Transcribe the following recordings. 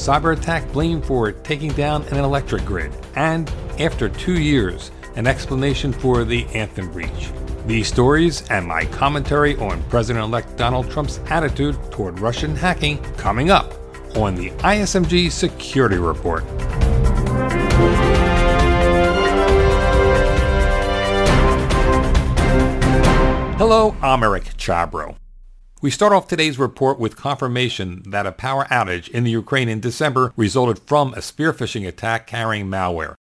cyber attack blamed for taking down an electric grid, and after two years, an explanation for the Anthem breach. These stories and my commentary on President elect Donald Trump's attitude toward Russian hacking coming up on the ISMG Security Report. Hello, I'm Eric Chabrow. We start off today's report with confirmation that a power outage in the Ukraine in December resulted from a spear phishing attack carrying malware.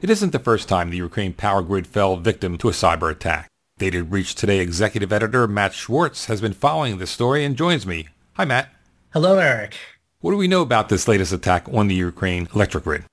It isn't the first time the Ukraine power grid fell victim to a cyber attack. Data Breach Today executive editor Matt Schwartz has been following this story and joins me. Hi, Matt. Hello, Eric. What do we know about this latest attack on the Ukraine electric grid?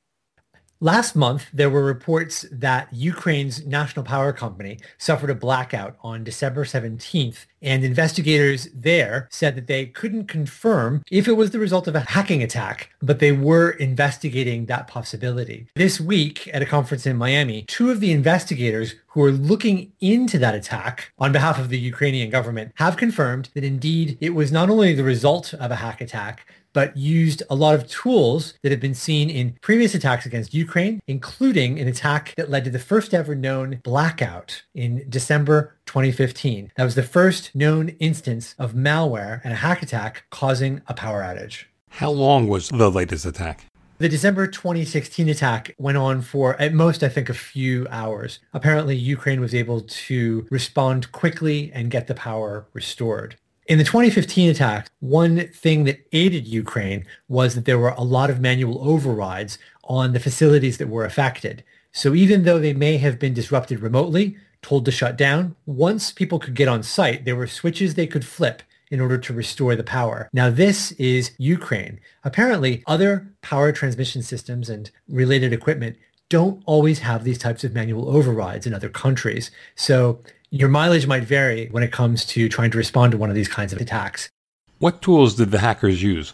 Last month, there were reports that Ukraine's national power company suffered a blackout on December 17th, and investigators there said that they couldn't confirm if it was the result of a hacking attack, but they were investigating that possibility. This week, at a conference in Miami, two of the investigators who are looking into that attack on behalf of the Ukrainian government have confirmed that indeed it was not only the result of a hack attack, but used a lot of tools that have been seen in previous attacks against Ukraine, including an attack that led to the first ever known blackout in December 2015. That was the first known instance of malware and a hack attack causing a power outage. How long was the latest attack? The December 2016 attack went on for at most, I think, a few hours. Apparently, Ukraine was able to respond quickly and get the power restored. In the 2015 attack, one thing that aided Ukraine was that there were a lot of manual overrides on the facilities that were affected. So even though they may have been disrupted remotely, told to shut down, once people could get on site, there were switches they could flip in order to restore the power. Now this is Ukraine. Apparently other power transmission systems and related equipment don't always have these types of manual overrides in other countries. So your mileage might vary when it comes to trying to respond to one of these kinds of attacks. What tools did the hackers use?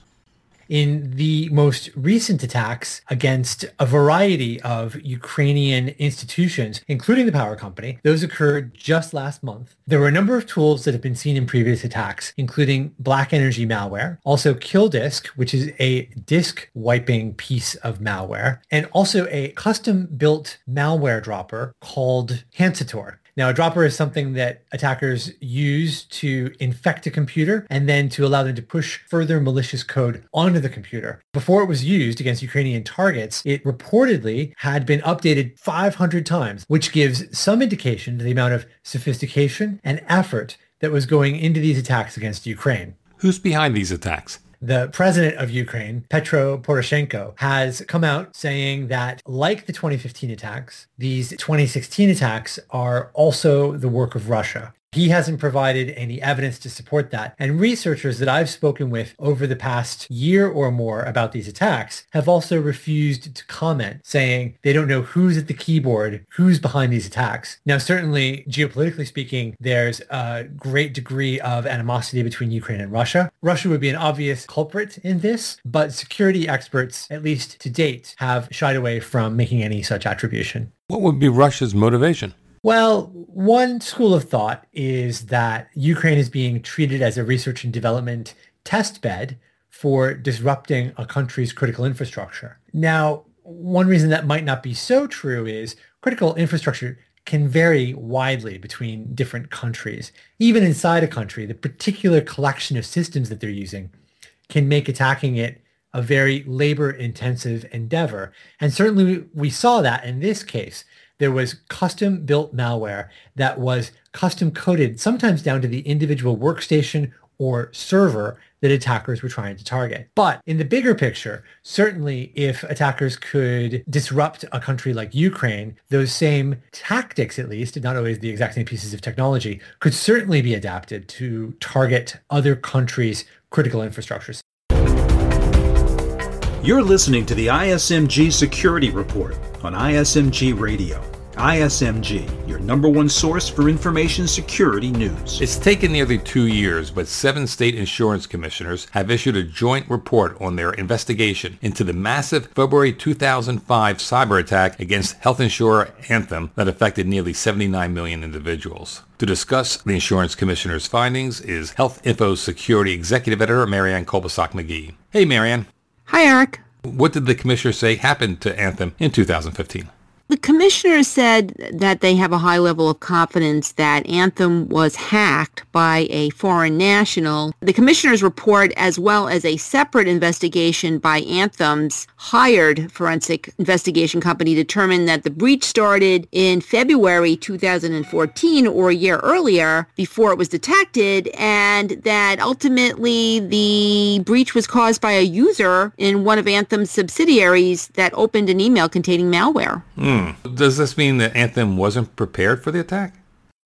in the most recent attacks against a variety of Ukrainian institutions, including the power company. Those occurred just last month. There were a number of tools that have been seen in previous attacks, including Black Energy malware, also KillDisk, which is a disk wiping piece of malware, and also a custom-built malware dropper called Hansator. Now, a dropper is something that attackers use to infect a computer and then to allow them to push further malicious code onto the computer. Before it was used against Ukrainian targets, it reportedly had been updated 500 times, which gives some indication to the amount of sophistication and effort that was going into these attacks against Ukraine. Who's behind these attacks? The president of Ukraine, Petro Poroshenko, has come out saying that like the 2015 attacks, these 2016 attacks are also the work of Russia. He hasn't provided any evidence to support that. And researchers that I've spoken with over the past year or more about these attacks have also refused to comment, saying they don't know who's at the keyboard, who's behind these attacks. Now, certainly, geopolitically speaking, there's a great degree of animosity between Ukraine and Russia. Russia would be an obvious culprit in this, but security experts, at least to date, have shied away from making any such attribution. What would be Russia's motivation? Well, one school of thought is that Ukraine is being treated as a research and development test bed for disrupting a country's critical infrastructure. Now, one reason that might not be so true is critical infrastructure can vary widely between different countries. Even inside a country, the particular collection of systems that they're using can make attacking it a very labor intensive endeavor. And certainly we saw that in this case there was custom built malware that was custom coded, sometimes down to the individual workstation or server that attackers were trying to target. But in the bigger picture, certainly if attackers could disrupt a country like Ukraine, those same tactics, at least, not always the exact same pieces of technology, could certainly be adapted to target other countries' critical infrastructures. You're listening to the ISMG Security Report on ISMG Radio. ISMG, your number one source for information security news. It's taken nearly two years, but seven state insurance commissioners have issued a joint report on their investigation into the massive February 2005 cyber attack against health insurer Anthem that affected nearly 79 million individuals. To discuss the insurance commissioner's findings is Health Info Security Executive Editor Marianne Kolbasuk McGee. Hey, Marianne. Hi, Eric. What did the commissioner say happened to Anthem in 2015? The commissioner said that they have a high level of confidence that Anthem was hacked by a foreign national. The commissioner's report, as well as a separate investigation by Anthem's hired forensic investigation company, determined that the breach started in February 2014 or a year earlier before it was detected, and that ultimately the breach was caused by a user in one of Anthem's subsidiaries that opened an email containing malware. Mm. Hmm. Does this mean that Anthem wasn't prepared for the attack?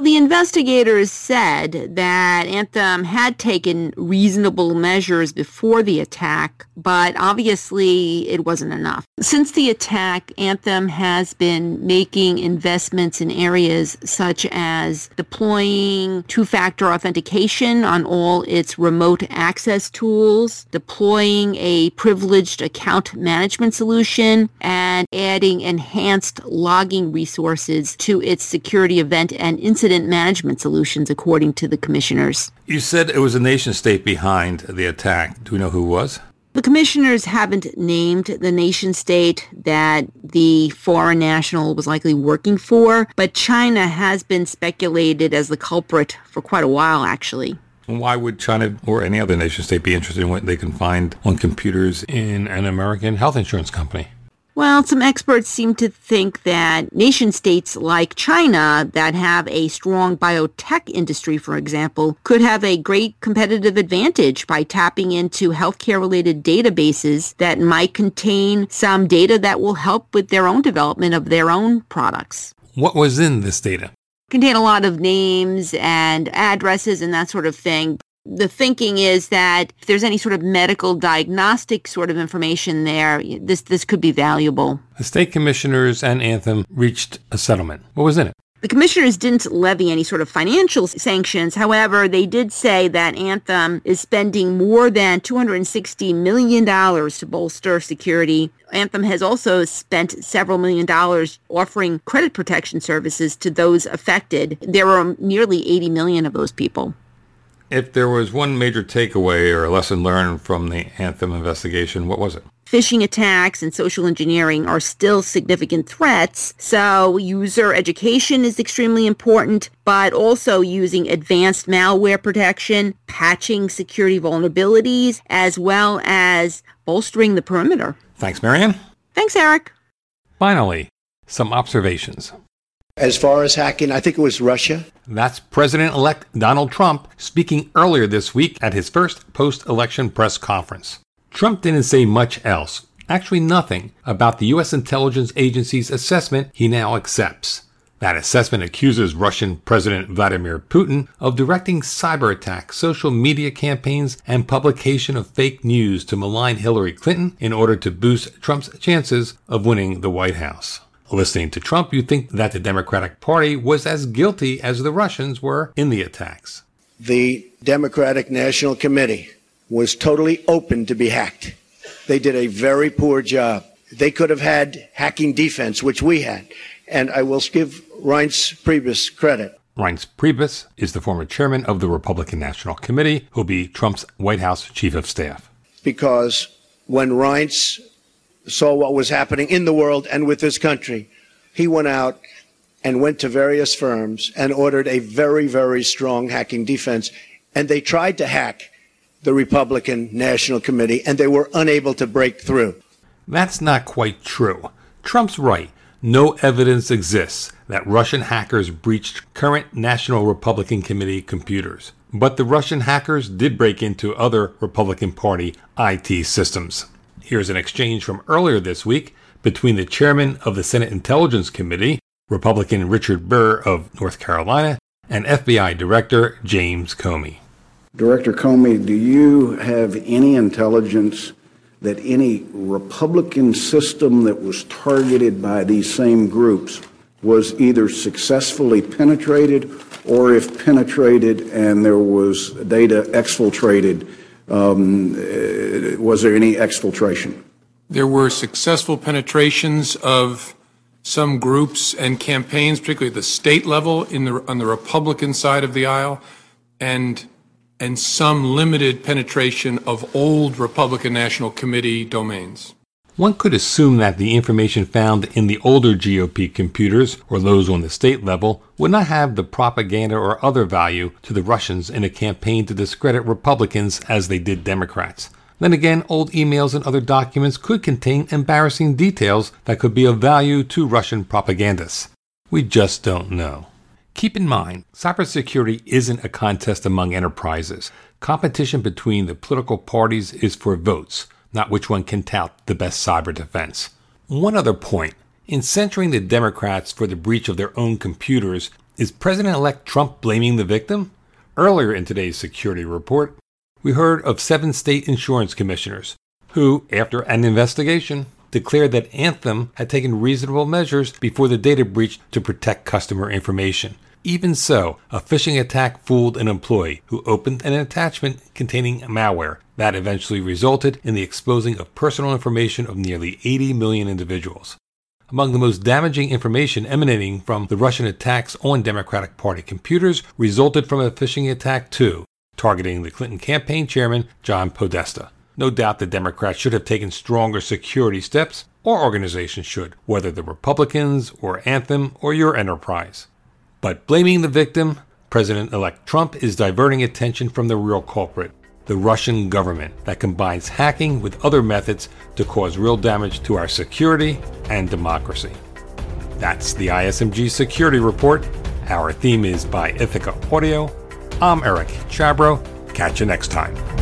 The investigators said that Anthem had taken reasonable measures before the attack, but obviously it wasn't enough. Since the attack, Anthem has been making investments in areas such as deploying two-factor authentication on all its remote access tools, deploying a privileged account management solution, and adding enhanced logging resources to its security event and incident management solutions, according to the commissioners. You said it was a nation state behind the attack. Do we know who it was? The commissioners haven't named the nation state that the foreign national was likely working for, but China has been speculated as the culprit for quite a while, actually. Why would China or any other nation state be interested in what they can find on computers in an American health insurance company? Well, some experts seem to think that nation states like China that have a strong biotech industry, for example, could have a great competitive advantage by tapping into healthcare related databases that might contain some data that will help with their own development of their own products. What was in this data? Contain a lot of names and addresses and that sort of thing the thinking is that if there's any sort of medical diagnostic sort of information there, this this could be valuable. The state commissioners and Anthem reached a settlement. What was in it? The commissioners didn't levy any sort of financial sanctions. However, they did say that Anthem is spending more than $260 million to bolster security. Anthem has also spent several million dollars offering credit protection services to those affected. There are nearly 80 million of those people. If there was one major takeaway or lesson learned from the Anthem investigation, what was it? Phishing attacks and social engineering are still significant threats, so user education is extremely important, but also using advanced malware protection, patching security vulnerabilities, as well as bolstering the perimeter. Thanks, Marianne. Thanks, Eric. Finally, some observations. As far as hacking, I think it was Russia. That's President elect Donald Trump speaking earlier this week at his first post election press conference. Trump didn't say much else, actually nothing, about the U.S. intelligence agency's assessment he now accepts. That assessment accuses Russian President Vladimir Putin of directing cyber attacks, social media campaigns, and publication of fake news to malign Hillary Clinton in order to boost Trump's chances of winning the White House. Listening to Trump, you'd think that the Democratic Party was as guilty as the Russians were in the attacks. The Democratic National Committee was totally open to be hacked. They did a very poor job. They could have had hacking defense, which we had. And I will give Reince Priebus credit. Reince Priebus is the former chairman of the Republican National Committee, who'll be Trump's White House chief of staff. Because when Reince saw what was happening in the world and with this country, he went out and went to various firms and ordered a very, very strong hacking defense. And they tried to hack the Republican National Committee, and they were unable to break through. That's not quite true. Trump's right. No evidence exists that Russian hackers breached current National Republican Committee computers. But the Russian hackers did break into other Republican Party IT systems. Here's an exchange from earlier this week between the chairman of the Senate Intelligence Committee, Republican Richard Burr of North Carolina, and FBI Director James Comey. Director Comey, do you have any intelligence that any Republican system that was targeted by these same groups was either successfully penetrated or if penetrated and there was data exfiltrated, um, uh, was there any exfiltration? There were successful penetrations of some groups and campaigns, particularly at the state level in the, on the Republican side of the aisle, and, and some limited penetration of old Republican National Committee domains. One could assume that the information found in the older GOP computers, or those on the state level, would not have the propaganda or other value to the Russians in a campaign to discredit Republicans as they did Democrats. Then again, old emails and other documents could contain embarrassing details that could be of value to Russian propagandists. We just don't know. Keep in mind, cybersecurity isn't a contest among enterprises. Competition between the political parties is for votes not which one can tout the best cyber defense. One other point in censuring the Democrats for the breach of their own computers, is President elect Trump blaming the victim? Earlier in today's security report, we heard of seven state insurance commissioners who, after an investigation, declared that Anthem had taken reasonable measures before the data breach to protect customer information. Even so, a phishing attack fooled an employee who opened an attachment containing malware that eventually resulted in the exposing of personal information of nearly 80 million individuals. Among the most damaging information emanating from the Russian attacks on Democratic Party computers resulted from a phishing attack too, targeting the Clinton campaign chairman John Podesta. No doubt the Democrats should have taken stronger security steps, or organizations should, whether the Republicans or Anthem or your enterprise. But blaming the victim, President elect Trump is diverting attention from the real culprit, the Russian government, that combines hacking with other methods to cause real damage to our security and democracy. That's the ISMG Security Report. Our theme is by Ithaca Audio. I'm Eric Chabrow. Catch you next time.